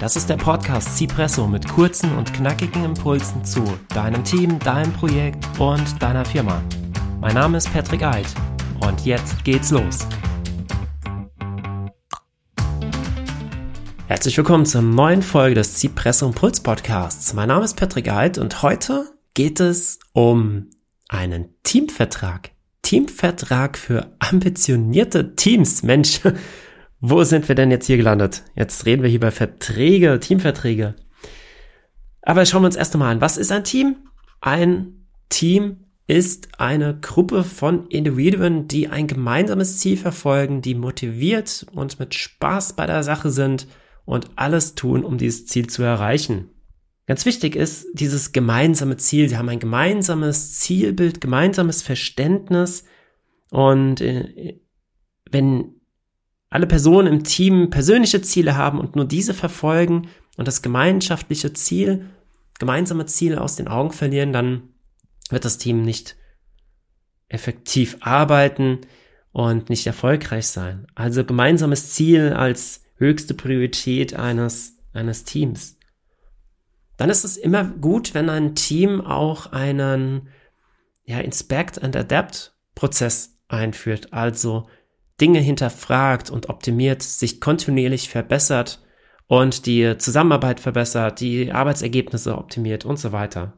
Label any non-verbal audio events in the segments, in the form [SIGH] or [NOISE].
Das ist der Podcast Cipresso mit kurzen und knackigen Impulsen zu deinem Team, deinem Projekt und deiner Firma. Mein Name ist Patrick Eid und jetzt geht's los. Herzlich willkommen zur neuen Folge des Cipresso Impuls Podcasts. Mein Name ist Patrick Eid und heute geht es um einen Teamvertrag. Teamvertrag für ambitionierte Teams. Mensch, wo sind wir denn jetzt hier gelandet? Jetzt reden wir hier über Verträge, Teamverträge. Aber schauen wir uns erst einmal an. Was ist ein Team? Ein Team ist eine Gruppe von Individuen, die ein gemeinsames Ziel verfolgen, die motiviert und mit Spaß bei der Sache sind und alles tun, um dieses Ziel zu erreichen. Ganz wichtig ist dieses gemeinsame Ziel. Sie haben ein gemeinsames Zielbild, gemeinsames Verständnis. Und äh, wenn alle Personen im Team persönliche Ziele haben und nur diese verfolgen und das gemeinschaftliche Ziel, gemeinsame Ziel aus den Augen verlieren, dann wird das Team nicht effektiv arbeiten und nicht erfolgreich sein. Also gemeinsames Ziel als höchste Priorität eines, eines Teams. Dann ist es immer gut, wenn ein Team auch einen ja, Inspect and Adapt Prozess einführt. Also Dinge hinterfragt und optimiert, sich kontinuierlich verbessert und die Zusammenarbeit verbessert, die Arbeitsergebnisse optimiert und so weiter.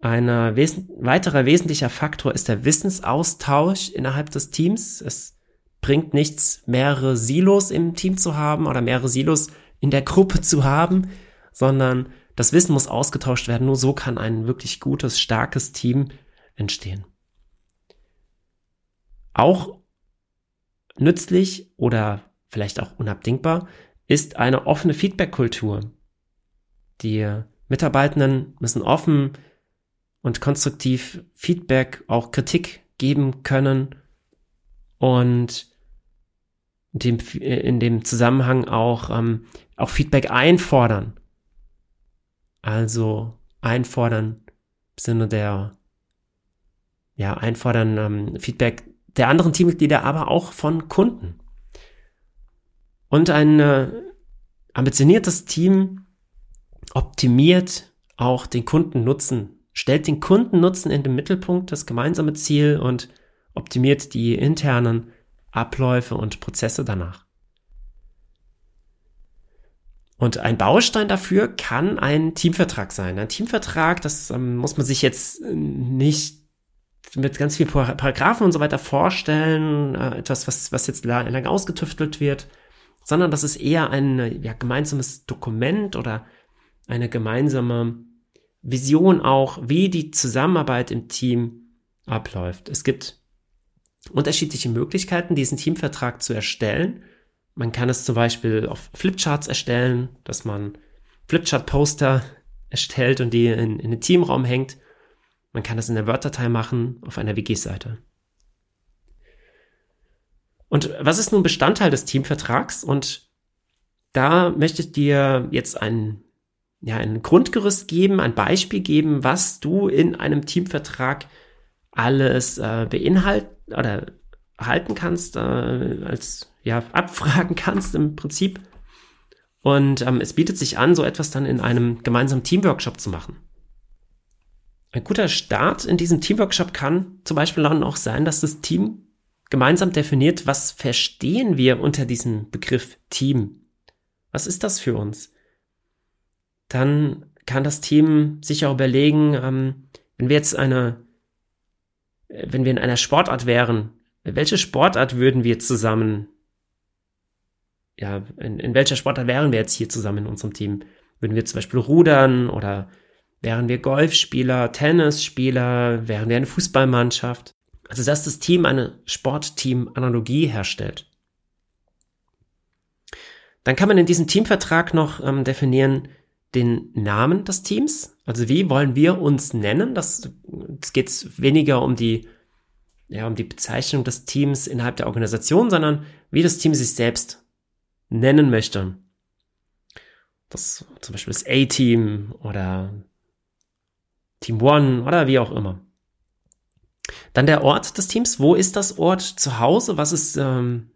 Ein wes weiterer wesentlicher Faktor ist der Wissensaustausch innerhalb des Teams. Es bringt nichts, mehrere Silos im Team zu haben oder mehrere Silos in der Gruppe zu haben, sondern das Wissen muss ausgetauscht werden. Nur so kann ein wirklich gutes, starkes Team entstehen. Auch nützlich oder vielleicht auch unabdingbar ist eine offene Feedback-Kultur. Die Mitarbeitenden müssen offen und konstruktiv Feedback, auch Kritik geben können und in dem, in dem Zusammenhang auch, ähm, auch Feedback einfordern. Also einfordern im Sinne der, ja, einfordern ähm, Feedback der anderen Teammitglieder, aber auch von Kunden. Und ein äh, ambitioniertes Team optimiert auch den Kundennutzen, stellt den Kundennutzen in den Mittelpunkt, das gemeinsame Ziel und optimiert die internen Abläufe und Prozesse danach. Und ein Baustein dafür kann ein Teamvertrag sein. Ein Teamvertrag, das ähm, muss man sich jetzt nicht mit ganz vielen Paragraphen und so weiter vorstellen, äh, etwas, was, was jetzt lange ausgetüftelt wird, sondern das ist eher ein ja, gemeinsames Dokument oder eine gemeinsame Vision auch, wie die Zusammenarbeit im Team abläuft. Es gibt unterschiedliche Möglichkeiten, diesen Teamvertrag zu erstellen. Man kann es zum Beispiel auf Flipcharts erstellen, dass man Flipchart-Poster erstellt und die in, in den Teamraum hängt. Man kann das in der Word-Datei machen auf einer Wiki-Seite. Und was ist nun Bestandteil des Teamvertrags? Und da möchte ich dir jetzt ein, ja, ein Grundgerüst geben, ein Beispiel geben, was du in einem Teamvertrag alles äh, beinhalten oder halten kannst, äh, als ja, [LAUGHS] abfragen kannst im Prinzip. Und ähm, es bietet sich an, so etwas dann in einem gemeinsamen Teamworkshop zu machen. Ein guter Start in diesem Teamworkshop kann zum Beispiel auch sein, dass das Team gemeinsam definiert, was verstehen wir unter diesem Begriff Team? Was ist das für uns? Dann kann das Team sich auch überlegen, ähm, wenn wir jetzt eine, wenn wir in einer Sportart wären, welche Sportart würden wir zusammen, ja, in, in welcher Sportart wären wir jetzt hier zusammen in unserem Team? Würden wir zum Beispiel rudern oder Wären wir Golfspieler, Tennisspieler, wären wir eine Fußballmannschaft? Also, dass das Team eine Sportteam-Analogie herstellt. Dann kann man in diesem Teamvertrag noch ähm, definieren den Namen des Teams. Also wie wollen wir uns nennen? Das, das geht weniger um die, ja, um die Bezeichnung des Teams innerhalb der Organisation, sondern wie das Team sich selbst nennen möchte. Das zum Beispiel das A-Team oder Team One oder wie auch immer. Dann der Ort des Teams. Wo ist das Ort zu Hause? Was ist, ähm,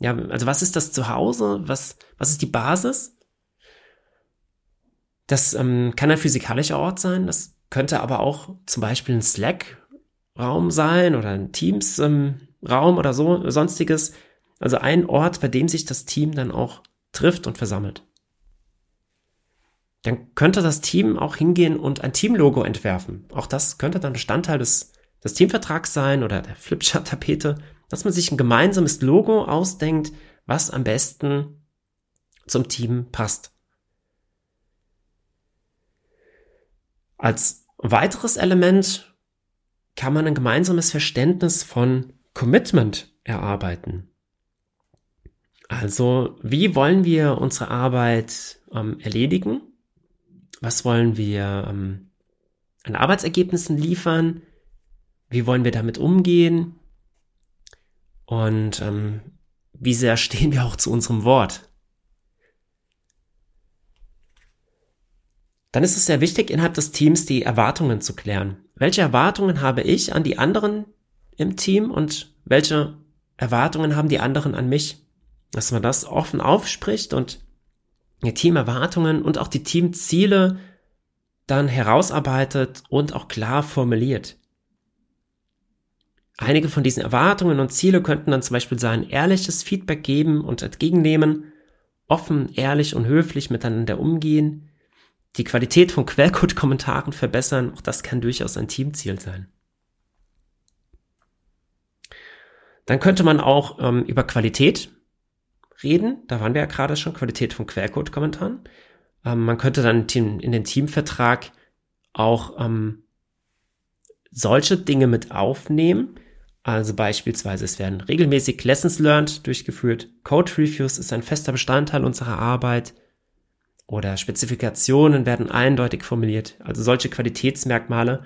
Ja, also was ist das Zuhause? Was, was ist die Basis? Das ähm, kann ein physikalischer Ort sein, das könnte aber auch zum Beispiel ein Slack-Raum sein oder ein Teams-Raum ähm, oder so, sonstiges. Also ein Ort, bei dem sich das Team dann auch trifft und versammelt. Dann könnte das Team auch hingehen und ein Teamlogo entwerfen. Auch das könnte dann Bestandteil des, des Teamvertrags sein oder der Flipchart-Tapete, dass man sich ein gemeinsames Logo ausdenkt, was am besten zum Team passt. Als weiteres Element kann man ein gemeinsames Verständnis von Commitment erarbeiten. Also, wie wollen wir unsere Arbeit ähm, erledigen? Was wollen wir ähm, an Arbeitsergebnissen liefern? Wie wollen wir damit umgehen? Und ähm, wie sehr [LAUGHS] stehen wir auch zu unserem Wort? Dann ist es sehr wichtig, innerhalb des Teams die Erwartungen zu klären. Welche Erwartungen habe ich an die anderen im Team und welche Erwartungen haben die anderen an mich? dass man das offen aufspricht und Teamerwartungen und auch die Teamziele dann herausarbeitet und auch klar formuliert. Einige von diesen Erwartungen und Ziele könnten dann zum Beispiel sein, ehrliches Feedback geben und entgegennehmen, offen, ehrlich und höflich miteinander umgehen, die Qualität von Quellcode-Kommentaren verbessern, auch das kann durchaus ein Teamziel sein. Dann könnte man auch ähm, über Qualität reden. Da waren wir ja gerade schon, Qualität von Quellcode-Kommentaren. Ähm, man könnte dann in den Teamvertrag auch ähm, solche Dinge mit aufnehmen. Also beispielsweise, es werden regelmäßig Lessons Learned durchgeführt. Code Reviews ist ein fester Bestandteil unserer Arbeit. Oder Spezifikationen werden eindeutig formuliert. Also solche Qualitätsmerkmale,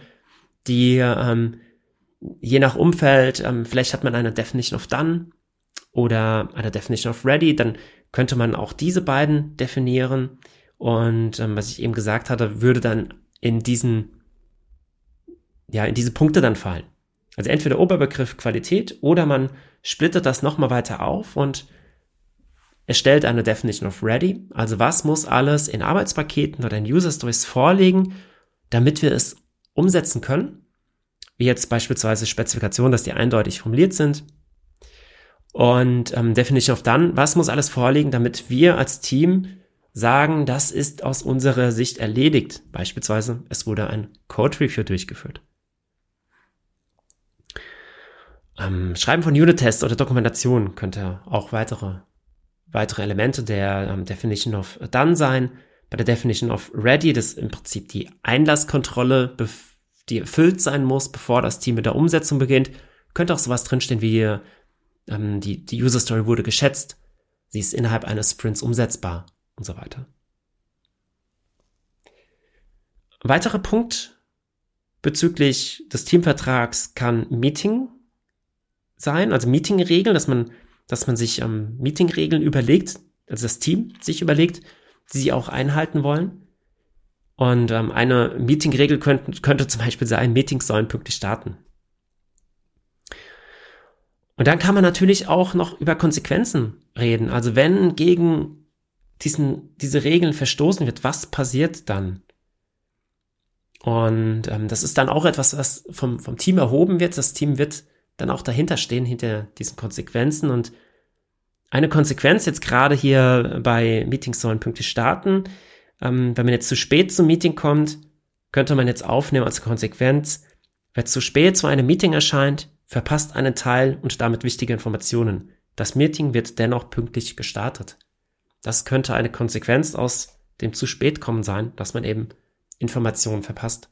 die ähm, je nach Umfeld, ähm, vielleicht hat man eine Definition of Done oder eine Definition of Ready, dann könnte man auch diese beiden definieren. Und ähm, was ich eben gesagt hatte, würde dann in diesen, ja, in diese Punkte dann fallen. Also entweder Oberbegriff Qualität oder man splittet das nochmal weiter auf und erstellt eine Definition of Ready. Also was muss alles in Arbeitspaketen oder in User Stories vorliegen, damit wir es umsetzen können. Wie jetzt beispielsweise Spezifikationen, dass die eindeutig formuliert sind, und ähm, Definition of Done, was muss alles vorliegen, damit wir als Team sagen, das ist aus unserer Sicht erledigt. Beispielsweise, es wurde ein Code Review durchgeführt. Ähm, Schreiben von Unit-Tests oder Dokumentation könnte auch weitere, weitere Elemente der ähm, Definition of Done sein. Bei der Definition of Ready, das im Prinzip die Einlasskontrolle, die erfüllt sein muss, bevor das Team mit der Umsetzung beginnt. Könnte auch sowas drinstehen wie ähm, die, die User Story wurde geschätzt, sie ist innerhalb eines Sprints umsetzbar und so weiter. Weiterer Punkt bezüglich des Teamvertrags kann Meeting sein, also Meetingregeln, dass man, dass man sich ähm, Meetingregeln überlegt, also das Team sich überlegt, die sie auch einhalten wollen. Und ähm, eine Meetingregel könnte, könnte zum Beispiel sein, Meetings sollen pünktlich starten. Und dann kann man natürlich auch noch über Konsequenzen reden. Also wenn gegen diesen, diese Regeln verstoßen wird, was passiert dann? Und ähm, das ist dann auch etwas, was vom, vom Team erhoben wird. Das Team wird dann auch dahinter stehen, hinter diesen Konsequenzen. Und eine Konsequenz jetzt gerade hier bei Meetings sollen pünktlich starten. Ähm, wenn man jetzt zu spät zum Meeting kommt, könnte man jetzt aufnehmen als Konsequenz, wer zu spät zu einem Meeting erscheint, verpasst einen Teil und damit wichtige Informationen. Das Meeting wird dennoch pünktlich gestartet. Das könnte eine Konsequenz aus dem zu spät kommen sein, dass man eben Informationen verpasst.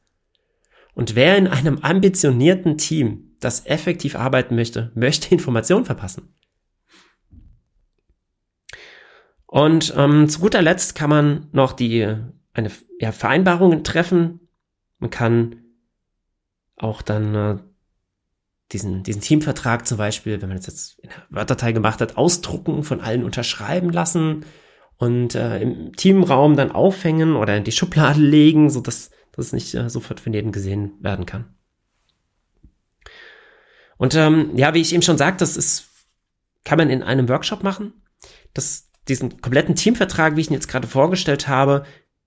Und wer in einem ambitionierten Team, das effektiv arbeiten möchte, möchte Informationen verpassen. Und ähm, zu guter Letzt kann man noch die eine ja, Vereinbarungen treffen. Man kann auch dann äh, diesen, diesen Teamvertrag zum Beispiel, wenn man das jetzt in der Word-Datei gemacht hat, ausdrucken, von allen unterschreiben lassen und äh, im Teamraum dann aufhängen oder in die Schublade [LAUGHS] legen, so dass das nicht äh, sofort von jedem gesehen werden kann. Und ähm, ja, wie ich eben schon sagte, das ist kann man in einem Workshop machen. Das, diesen kompletten Teamvertrag, wie ich ihn jetzt gerade vorgestellt habe,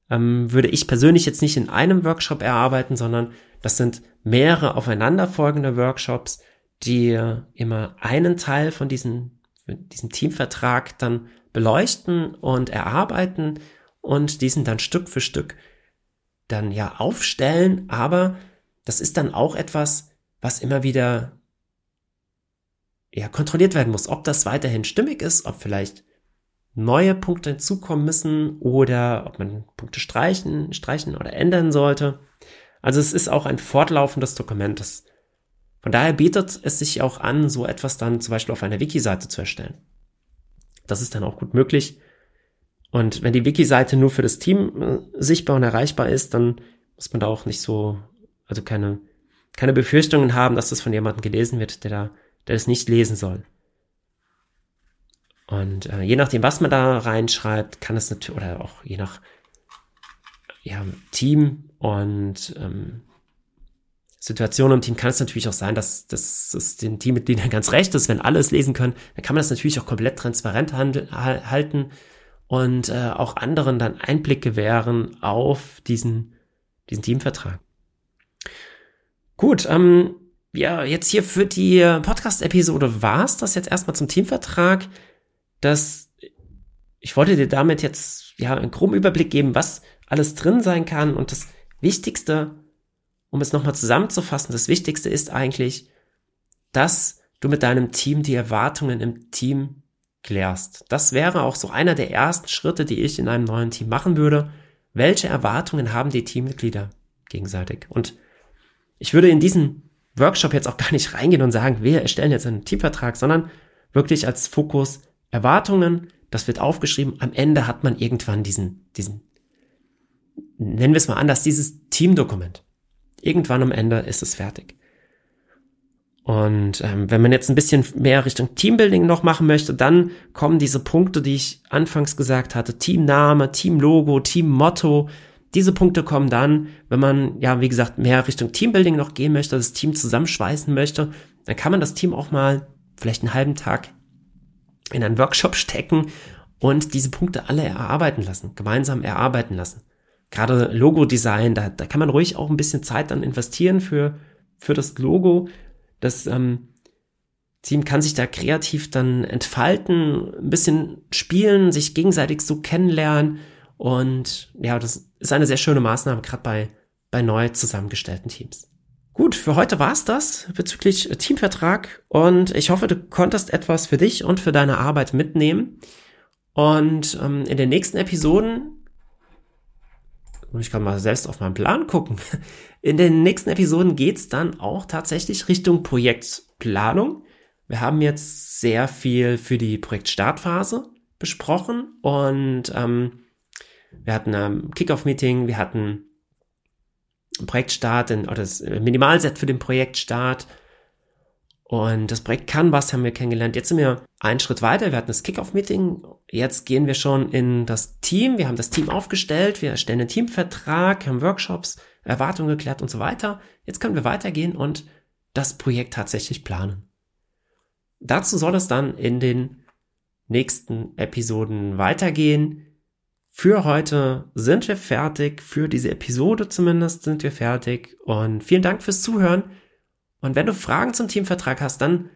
ähm, würde ich persönlich jetzt nicht in einem Workshop erarbeiten, sondern das sind mehrere aufeinanderfolgende Workshops, die immer einen Teil von diesem, diesem Teamvertrag dann beleuchten und erarbeiten und diesen dann Stück für Stück dann ja aufstellen, aber das ist dann auch etwas, was immer wieder ja kontrolliert werden muss, ob das weiterhin stimmig ist, ob vielleicht neue Punkte hinzukommen müssen oder ob man Punkte streichen, streichen oder ändern sollte. Also es ist auch ein fortlaufendes Dokument. Von daher bietet es sich auch an, so etwas dann zum Beispiel auf einer Wiki-Seite zu erstellen. Das ist dann auch gut möglich. Und wenn die Wiki-Seite nur für das Team äh, sichtbar und erreichbar ist, dann muss man da auch nicht so, also keine, keine Befürchtungen haben, dass das von jemandem gelesen wird, der da, der es nicht lesen soll. Und äh, je nachdem, was man da reinschreibt, kann es natürlich, oder auch je nach ja, Team und ähm, Situation im Team kann es natürlich auch sein, dass, dass es den Teammitgliedern [LAUGHS] ganz recht ist, wenn alle es lesen können, dann kann man das natürlich auch komplett transparent handel, halten und äh, auch anderen dann Einblick gewähren auf diesen, diesen Teamvertrag. Gut, ähm, ja, jetzt hier für die Podcast-Episode war es das jetzt erstmal zum Teamvertrag dass ich wollte dir damit jetzt ja einen groben Überblick geben, was alles drin sein kann. Und das Wichtigste, um es nochmal zusammenzufassen, das Wichtigste ist eigentlich, dass du mit deinem Team die Erwartungen im Team klärst. Das wäre auch so einer der ersten Schritte, die ich in einem neuen Team machen würde. Welche Erwartungen haben die Teammitglieder gegenseitig? Und ich würde in diesen Workshop jetzt auch gar nicht reingehen und sagen, wir erstellen jetzt einen Teamvertrag, sondern wirklich als Fokus Erwartungen, das wird aufgeschrieben. Am Ende hat man irgendwann diesen, diesen, nennen wir es mal anders, dieses Teamdokument. Irgendwann am Ende ist es fertig. Und ähm, wenn man jetzt ein bisschen mehr Richtung Teambuilding noch machen möchte, dann kommen diese Punkte, die ich anfangs gesagt hatte, Teamname, Teamlogo, Teammotto. Diese Punkte kommen dann, wenn man, ja, wie gesagt, mehr Richtung Teambuilding noch gehen möchte, das Team zusammenschweißen möchte, dann kann man das Team auch mal vielleicht einen halben Tag in einen Workshop stecken und diese Punkte alle erarbeiten lassen, gemeinsam erarbeiten lassen. Gerade Logo-Design, da, da kann man ruhig auch ein bisschen Zeit dann investieren für, für das Logo. Das ähm, Team kann sich da kreativ dann entfalten, ein bisschen spielen, sich gegenseitig so kennenlernen. Und ja, das ist eine sehr schöne Maßnahme, gerade bei, bei neu zusammengestellten Teams. Gut, für heute war's das bezüglich Teamvertrag und ich hoffe, du konntest etwas für dich und für deine Arbeit mitnehmen. Und ähm, in den nächsten Episoden, ich kann mal selbst auf meinen Plan gucken, [LAUGHS] in den nächsten Episoden geht's dann auch tatsächlich Richtung Projektplanung. Wir haben jetzt sehr viel für die Projektstartphase besprochen und ähm, wir hatten ein Kickoff-Meeting, wir hatten Projektstart oder das Minimalset für den Projektstart. Und das Projekt Canvas haben wir kennengelernt. Jetzt sind wir einen Schritt weiter. Wir hatten das Kickoff-Meeting. Jetzt gehen wir schon in das Team. Wir haben das Team aufgestellt. Wir erstellen einen Teamvertrag, haben Workshops, Erwartungen geklärt und so weiter. Jetzt können wir weitergehen und das Projekt tatsächlich planen. Dazu soll es dann in den nächsten Episoden weitergehen. Für heute sind wir fertig. Für diese Episode zumindest sind wir fertig. Und vielen Dank fürs Zuhören. Und wenn du Fragen zum Teamvertrag hast, dann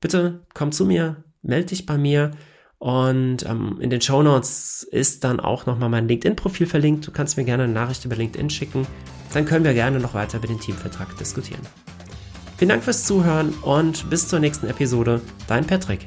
bitte komm zu mir, melde dich bei mir. Und ähm, in den Show Notes ist dann auch nochmal mein LinkedIn-Profil verlinkt. Du kannst mir gerne eine Nachricht über LinkedIn schicken. Dann können wir gerne noch weiter über den Teamvertrag diskutieren. Vielen Dank fürs Zuhören und bis zur nächsten Episode. Dein Patrick.